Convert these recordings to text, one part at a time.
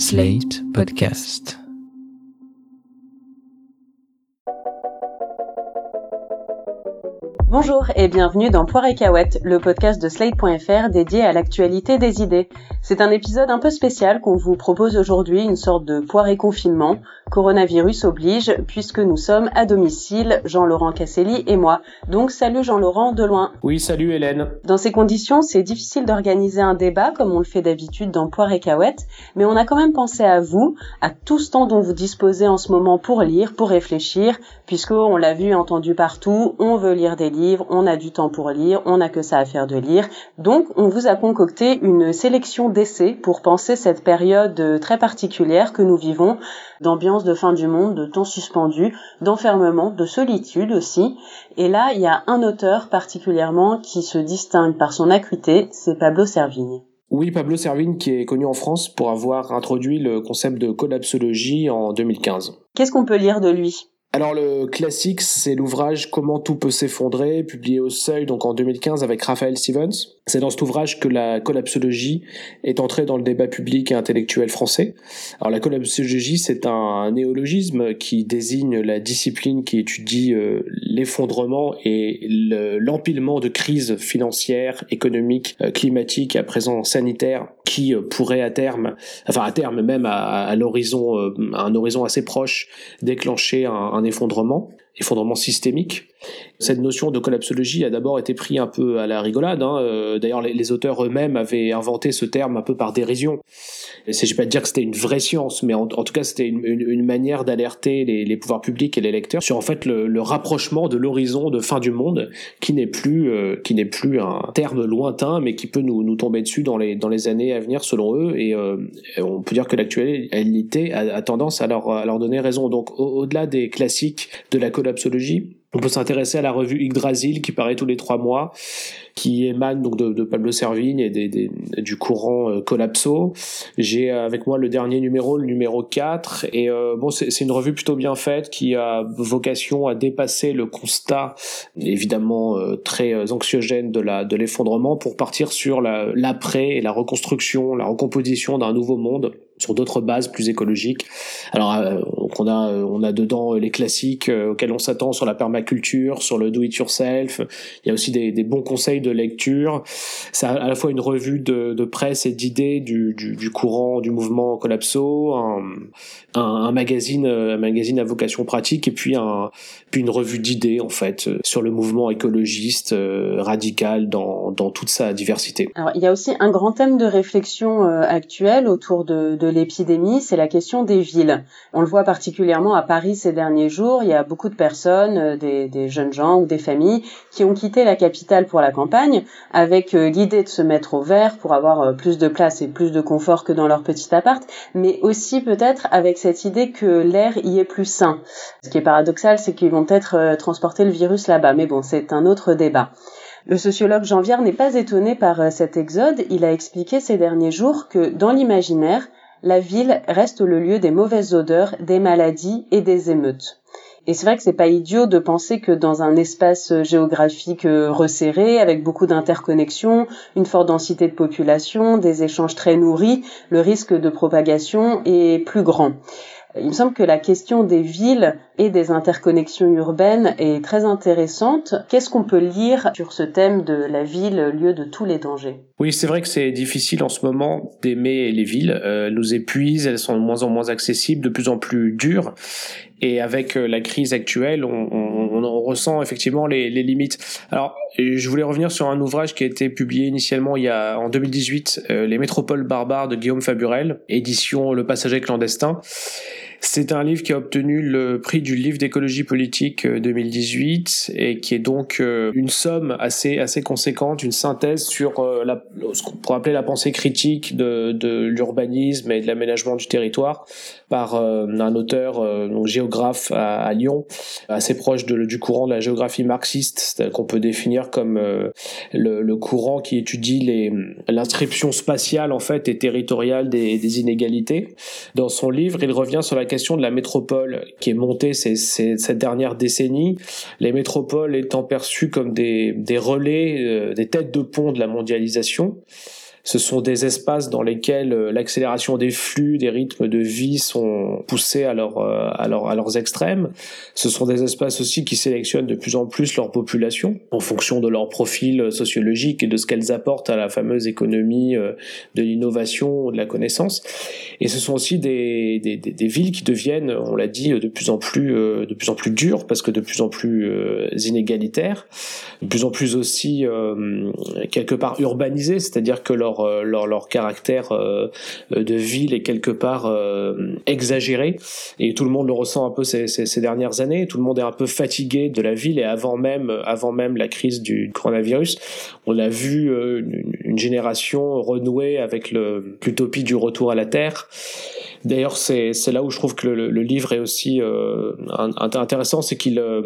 Slate Podcast. Bonjour et bienvenue dans Poire et Cahouette, le podcast de Slate.fr dédié à l'actualité des idées. C'est un épisode un peu spécial qu'on vous propose aujourd'hui, une sorte de poire et confinement. Coronavirus oblige, puisque nous sommes à domicile, Jean-Laurent Casselli et moi. Donc salut Jean-Laurent de loin. Oui, salut Hélène. Dans ces conditions, c'est difficile d'organiser un débat comme on le fait d'habitude dans Poire et Cahouette, mais on a quand même pensé à vous, à tout ce temps dont vous disposez en ce moment pour lire, pour réfléchir, puisque on l'a vu et entendu partout, on veut lire des livres on a du temps pour lire, on n'a que ça à faire de lire. Donc, on vous a concocté une sélection d'essais pour penser cette période très particulière que nous vivons, d'ambiance de fin du monde, de temps suspendu, d'enfermement, de solitude aussi. Et là, il y a un auteur particulièrement qui se distingue par son acuité, c'est Pablo Servigne. Oui, Pablo Servigne qui est connu en France pour avoir introduit le concept de collapsologie en 2015. Qu'est-ce qu'on peut lire de lui? Alors le classique, c'est l'ouvrage Comment tout peut s'effondrer, publié au Seuil donc en 2015 avec Raphaël Stevens. C'est dans cet ouvrage que la collapsologie est entrée dans le débat public et intellectuel français. Alors la collapsologie, c'est un néologisme qui désigne la discipline qui étudie euh, l'effondrement et l'empilement de crises financières, économiques, euh, climatiques, à présent sanitaires, qui euh, pourraient à terme, enfin à terme même à, à l'horizon, à un horizon assez proche, déclencher un effondrement, effondrement systémique. Cette notion de collapsologie a d'abord été prise un peu à la rigolade. Hein. Euh, d'ailleurs, les, auteurs eux-mêmes avaient inventé ce terme un peu par dérision. Je ne vais pas dire que c'était une vraie science, mais en, tout cas, c'était une, manière d'alerter les, pouvoirs publics et les lecteurs sur en fait le, rapprochement de l'horizon de fin du monde, qui n'est plus euh, qui n'est plus un terme lointain, mais qui peut nous, nous tomber dessus dans les dans les années à venir, selon eux. Et euh, on peut dire que l'actualité a, a, tendance à leur à leur donner raison. Donc, au-delà des classiques de la collapsologie, on peut s'intéresser à la revue Yggdrasil qui paraît tous les trois mois, qui émane donc de, Pablo Servigne et du courant euh, Collapso. J'ai euh, avec moi le dernier numéro, le numéro 4, et euh, bon c'est une revue plutôt bien faite qui a vocation à dépasser le constat évidemment très anxiogène de de l'effondrement pour partir sur l'après et la reconstruction, la recomposition d'un nouveau monde sur d'autres bases plus écologiques. Alors euh, on a on a dedans les classiques auxquels on s'attend sur la permaculture, sur le do it yourself. Il y a aussi des, bons conseils de lecture. C'est à la fois une revue de, presse et d'idées du, du, courant du mouvement Collapso, un, un, magazine un magazine à vocation pratique et puis un puis une revue d'idées en fait sur le mouvement écologiste euh, radical dans dans toute sa diversité. Alors il y a aussi un grand thème de réflexion euh, actuel autour de, de l'épidémie, c'est la question des villes. On le voit particulièrement à Paris ces derniers jours. Il y a beaucoup de personnes, euh, des, jeunes gens ou des familles qui ont quitté la capitale pour la campagne avec euh, l'idée de se mettre au vert pour avoir euh, plus de place et plus de confort que dans leur petit appart, mais aussi peut-être avec cette idée que l'air y est plus sain. Ce qui est paradoxal, c'est qu'ils vont peut-être transporter le virus là-bas, mais bon, c'est un autre débat. Le sociologue Jean n'est pas étonné par cet exode. Il a expliqué ces derniers jours que dans l'imaginaire, la ville reste le lieu des mauvaises odeurs, des maladies et des émeutes. Et c'est vrai que c'est pas idiot de penser que dans un espace géographique euh, resserré, avec beaucoup d'interconnexions, une forte densité de population, des échanges très nourris, le risque de propagation est plus grand. Il me semble que la question des villes et des interconnexions urbaines est très intéressante. Qu'est-ce qu'on peut lire sur ce thème de la ville, lieu de tous les dangers? Oui, c'est vrai que c'est difficile en ce moment d'aimer les villes. Euh, elles nous épuisent, elles sont de moins en moins accessibles, de plus en plus dures. Et avec euh, la crise actuelle, on, on, on ressent effectivement les, limites. Alors, je voulais revenir sur un ouvrage qui a été publié initialement il y a en 2018, euh, Les métropoles barbares de Guillaume Faburel, édition Le Passager clandestin. C'est un livre qui a obtenu le prix du livre d'écologie politique 2018 euh, et qui est donc euh, une somme assez assez conséquente, une synthèse sur ce qu'on pourrait appeler la pensée critique de l'urbanisme et de l'aménagement du territoire par un auteur donc géographe à, à, Lyon, assez proche de, du courant de la géographie marxiste qu'on peut définir comme le, le, courant qui étudie l'inscription spatiale en fait et territoriale des, des inégalités. Dans son livre, il revient sur la question de la métropole qui est montée ces, ces, cette dernière décennie, les métropoles étant perçues comme des, des relais, euh, des têtes de pont de la mondialisation. Ce sont des espaces dans lesquels euh, l'accélération des flux, des rythmes de vie sont poussés à, leur, euh, à, leur, à leurs extrêmes. Ce sont des espaces aussi qui sélectionnent de plus en plus leur population en fonction de leur profil sociologique et de ce qu'elles apportent à la fameuse économie euh, de l'innovation, de la connaissance. Et ce sont aussi des, des, des, villes qui deviennent, on l'a dit, de plus en plus de plus en plus dures parce que de plus en plus inégalitaires, de plus en plus aussi quelque part urbanisées, c'est-à-dire que leur euh, leur, leur, caractère euh, de ville est quelque part euh, exagéré et tout le monde le ressent un peu ces, ces, dernières années. Tout le monde est un peu fatigué de la ville et avant même avant même la crise du coronavirus, on a vu une génération renouer avec l'utopie du retour à la terre. D'ailleurs, c'est là où je trouve que le, livre est aussi euh, intéressant, c'est qu'il, euh,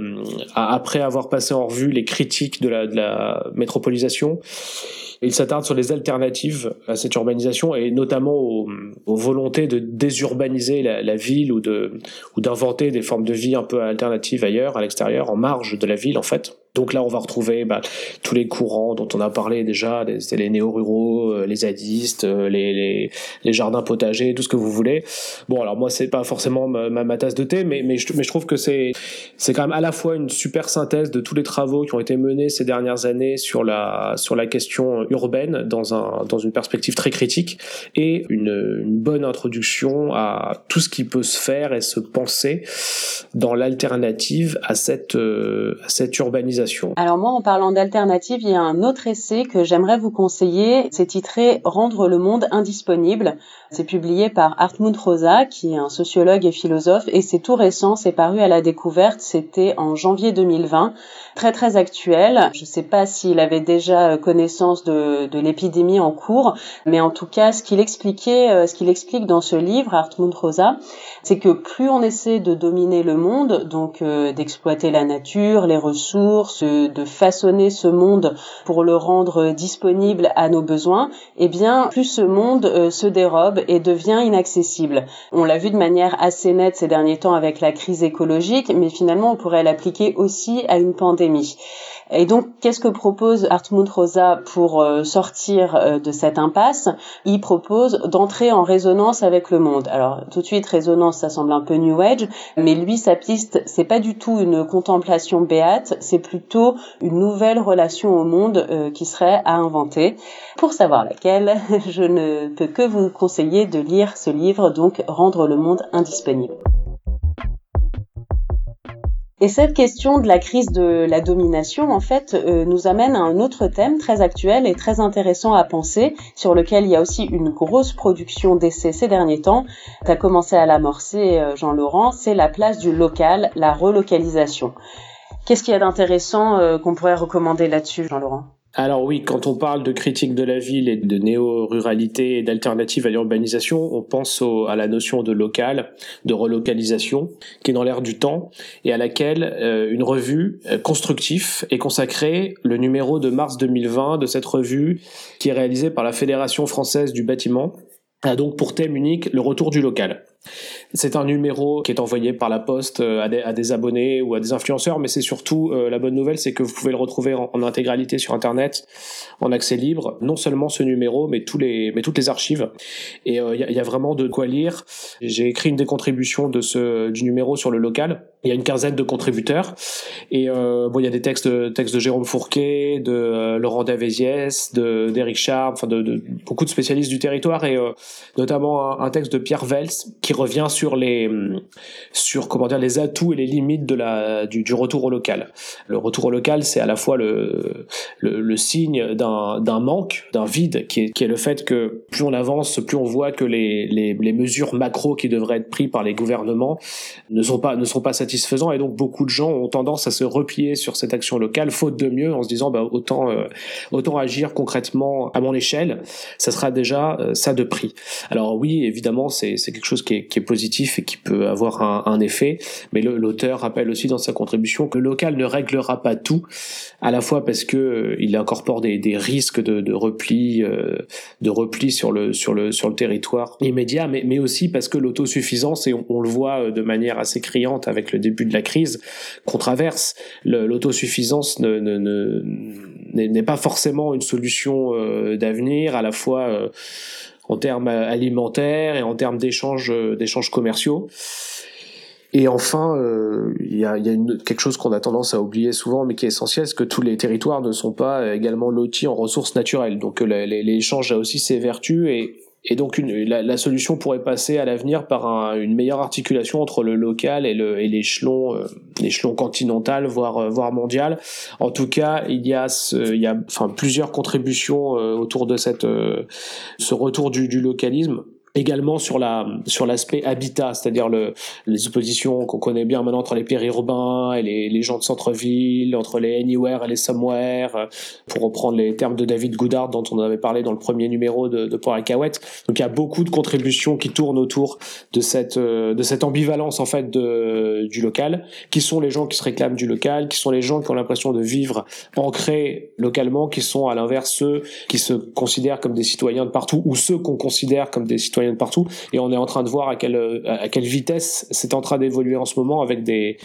après avoir passé en revue les critiques de la, métropolisation, il s'attarde sur les alternatives à cette urbanisation et notamment aux, volontés de désurbaniser la, ville ou d'inventer des formes de vie un peu alternatives ailleurs, à l'extérieur, en marge de la ville en fait. Donc là, on va retrouver bah, tous les courants dont on a parlé déjà, les, les néo-ruraux, euh, les zadistes, euh, les, jardins potagers, tout ce que vous voulez. Bon, alors moi, c'est pas forcément ma, tasse de thé, mais, je, trouve que c'est c'est quand même à la fois une super synthèse de tous les travaux qui ont été menés ces dernières années sur la sur la question urbaine dans un dans une perspective très critique et une, une bonne introduction à tout ce qui peut se faire et se penser dans l'alternative à cette euh, à cette urbanisation alors moi, en parlant d'alternative, il y a un autre essai que j'aimerais vous conseiller. C'est titré Rendre le monde indisponible. C'est publié par Hartmut Rosa, qui est un sociologue et philosophe, et c'est tout récent, c'est paru à la découverte, c'était en janvier 2020, très très actuel. Je ne sais pas s'il avait déjà connaissance de, l'épidémie en cours, mais en tout cas, ce qu'il expliquait, euh, explique dans ce livre, Hartmut Rosa, c'est que plus on essaie de dominer le monde, donc euh, d'exploiter la nature, les ressources, de façonner ce monde pour le rendre disponible à nos besoins, eh bien, plus ce monde euh, se dérobe et devient inaccessible. On l'a vu de manière assez nette ces derniers temps avec la crise écologique, mais finalement, on pourrait l'appliquer aussi à une pandémie. Et donc, qu'est-ce que propose Hartmut Rosa pour euh, sortir euh, de cette impasse? Il propose d'entrer en résonance avec le monde. Alors, tout de suite, résonance, ça semble un peu New Age, mais lui, sa piste, c'est pas du tout une contemplation béate, c'est plutôt une nouvelle relation au monde euh, qui serait à inventer. Pour savoir laquelle, je ne peux que vous conseiller de lire ce livre, donc Rendre le monde indisponible. Et cette question de la crise de la domination, en fait, euh, nous amène à un autre thème très actuel et très intéressant à penser, sur lequel il y a aussi une grosse production d'essais ces derniers temps. Tu as commencé à l'amorcer, euh, Jean-Laurent, c'est la place du local, la relocalisation. Qu'est-ce qu'il y a d'intéressant euh, qu'on pourrait recommander là-dessus, Jean-Laurent? Alors oui, quand on parle de critique de la ville et de néo-ruralité et d'alternative à l'urbanisation, on pense à la notion de local, de relocalisation, qui est dans l'air du temps et à laquelle euh, une revue euh, constructif est consacrée, le numéro de mars 2020 de cette revue, qui est réalisée par la Fédération française du bâtiment, a donc pour thème unique le retour du local. C'est un numéro qui est envoyé par la poste euh, à des, abonnés ou à des influenceurs, mais c'est surtout euh, la bonne nouvelle, c'est que vous pouvez le retrouver en, intégralité sur Internet, en accès libre. Non seulement ce numéro, mais tous les, mais toutes les archives. Et il euh, y, a, vraiment de quoi lire. J'ai écrit une des contributions de ce du numéro sur le local. Il y a une quinzaine de contributeurs. Et bon, il y a des textes, textes de Jérôme Fourquet, de Laurent Davéziès, d'Éric Charb, enfin de, de, beaucoup de spécialistes du territoire et notamment un, texte de Pierre Vels qui revient sur les sur comment dire les atouts et les limites de la du, retour au local. Le retour au local, c'est à la fois le le, signe d'un manque, d'un vide, qui est qui est le fait que plus on avance, plus on voit que les les, mesures macro qui devraient être prises par les gouvernements ne sont pas ne sont pas satisfaisants et donc beaucoup de gens ont tendance à se replier sur cette action locale faute de mieux en se disant bah autant euh, autant agir concrètement à mon échelle, ça sera déjà euh, ça de prix. Alors oui, évidemment, c'est quelque chose qui est, qui est positif et qui peut avoir un, un effet. Mais l'auteur rappelle aussi dans sa contribution que le local ne réglera pas tout, à la fois parce que euh, il incorpore des, des risques de, de repli, euh, de repli sur le sur le sur le territoire immédiat, mais, mais aussi parce que l'autosuffisance et on, on, le voit de manière assez criante avec le début de la crise qu'on traverse, l'autosuffisance ne, ne, ne n'est pas forcément une solution euh, d'avenir, à la fois euh, en termes alimentaires et en termes d'échanges euh, commerciaux. Et enfin, il y a, quelque chose qu'on a tendance à oublier souvent, mais qui est essentiel, c'est que tous les territoires ne sont pas également lotis en ressources naturelles. Donc l'échange a aussi ses vertus et et donc la, solution pourrait passer à l'avenir par un, une meilleure articulation entre le local et euh, l'échelon continental voire euh, voire mondial. En tout cas, il y a il y a enfin plusieurs contributions euh, autour de cette ce retour du localisme également sur la sur l'aspect habitat, c'est-à-dire le, les oppositions qu'on connaît bien maintenant entre les périurbains et les, les gens de centre-ville, entre les anywhere et les somewhere, euh, pour reprendre les termes de David Goudard dont on avait parlé dans le premier numéro de, de Port Donc il y a beaucoup de contributions qui tournent autour de cette euh, de cette ambivalence en fait de, du local, qui sont les gens qui se réclament du local, qui sont les gens qui ont l'impression de vivre ancrés localement, qui sont à l'inverse ceux qui se considèrent comme des citoyens de partout ou ceux qu'on considère comme des citoyens de partout. Et on est en train de voir à quelle, à quelle vitesse c'est en train d'évoluer en ce moment avec des,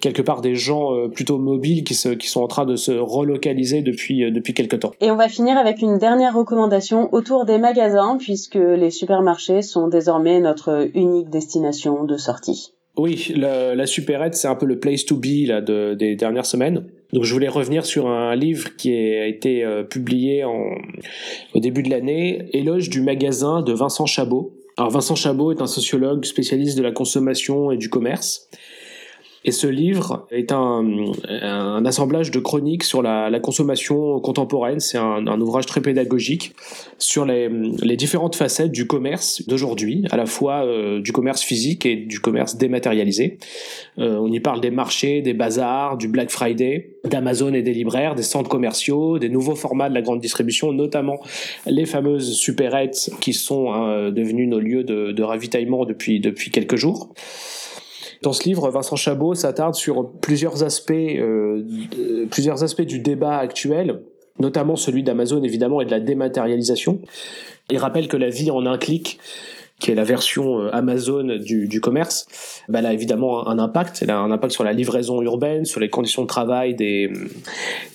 quelque part des gens euh, plutôt mobiles qui, se, qui sont en train de se relocaliser depuis, euh, depuis quelques temps. Et on va finir avec une dernière recommandation autour des magasins puisque les supermarchés sont désormais notre unique destination de sortie. Oui, la, la supérette, c'est un peu le place to be là, de, des dernières semaines. Donc je voulais revenir sur un livre qui a été euh, publié au début de l'année, Éloge du magasin de Vincent Chabot. Alors Vincent Chabot est un sociologue spécialiste de la consommation et du commerce. Et ce livre est un, un assemblage de chroniques sur la, la consommation contemporaine. C'est un, un, ouvrage très pédagogique sur les, les différentes facettes du commerce d'aujourd'hui, à la fois euh, du commerce physique et du commerce dématérialisé. Euh, on y parle des marchés, des bazars, du Black Friday, d'Amazon et des libraires, des centres commerciaux, des nouveaux formats de la grande distribution, notamment les fameuses supérettes qui sont hein, devenues nos lieux de, de ravitaillement depuis, depuis quelques jours. Dans ce livre, Vincent Chabot s'attarde sur plusieurs aspects, euh, plusieurs aspects du débat actuel, notamment celui d'Amazon évidemment et de la dématérialisation. Il rappelle que la vie en un clic qui est la version euh, Amazon du, du commerce, bah, elle a évidemment un impact. Elle a un impact sur la livraison urbaine, sur les conditions de travail des,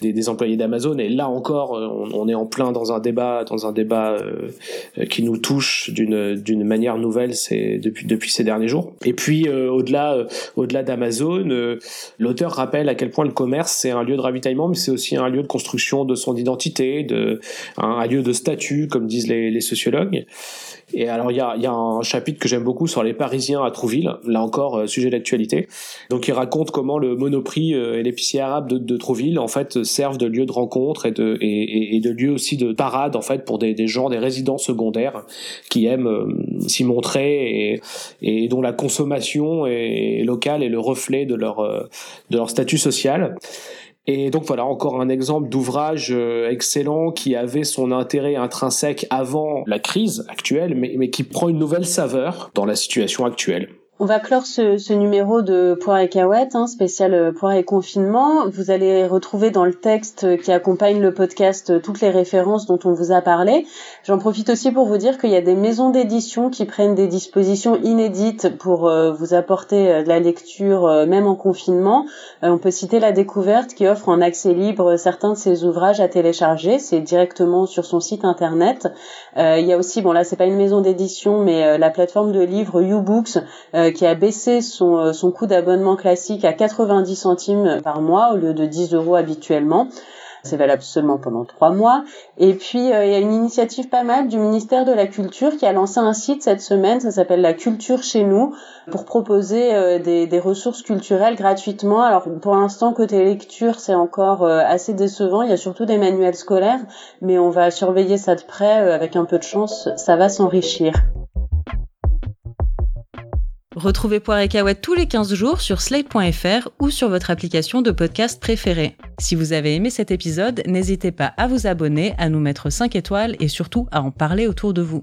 des, des employés d'Amazon. Et là encore, euh, on, on, est en plein dans un débat, dans un débat euh, qui nous touche d'une d'une manière nouvelle. C'est depuis depuis ces derniers jours. Et puis euh, au-delà euh, au-delà d'Amazon, l'auteur rappelle à quel point le commerce c'est un lieu de ravitaillement, mais c'est aussi un lieu de construction de son identité, de un, un lieu de statut, comme disent les, les sociologues. Et alors il y a, y a, un chapitre que j'aime beaucoup sur les Parisiens à Trouville, là encore euh, sujet d'actualité. Donc il raconte comment le Monoprix euh, et l'épicier arabe de, Trouville en fait servent de lieu de rencontre et de et, de lieu aussi de parade en fait pour des, des gens, des résidents secondaires qui aiment euh, s'y montrer et, et dont la consommation est locale est le reflet de leur de leur statut social. Et donc voilà encore un exemple d'ouvrage euh, excellent qui avait son intérêt intrinsèque avant la crise actuelle, mais, mais qui prend une nouvelle saveur dans la situation actuelle. On va clore ce, ce numéro de Poire et Cahuète, hein, spécial euh, Poire et Confinement. Vous allez retrouver dans le texte qui accompagne le podcast euh, toutes les références dont on vous a parlé. J'en profite aussi pour vous dire qu'il y a des maisons d'édition qui prennent des dispositions inédites pour euh, vous apporter de la lecture, même en confinement. on peut citer La Découverte qui offre en accès libre certains de ses ouvrages à télécharger. C'est directement sur son site internet. il y a aussi, bon là c'est pas une maison d'édition, mais la plateforme de livres YouBooks qui a baissé son, euh, son coût d'abonnement classique à 90 centimes par mois au lieu de 10 euros habituellement. C'est valable seulement pendant trois mois. Et puis, euh, il y a une initiative pas mal du ministère de la Culture qui a lancé un site cette semaine, ça s'appelle La Culture chez nous, pour proposer euh, des, des, ressources culturelles gratuitement. Alors, pour l'instant, côté lecture, c'est encore assez décevant. Il y a surtout des manuels scolaires, mais on va surveiller ça de près. avec un peu de chance, ça va s'enrichir. Retrouvez Poire et Cahouette tous les 15 jours sur slate.fr ou sur votre application de podcast préférée. Si vous avez aimé cet épisode, n'hésitez pas à vous abonner, à nous mettre 5 étoiles et surtout à en parler autour de vous.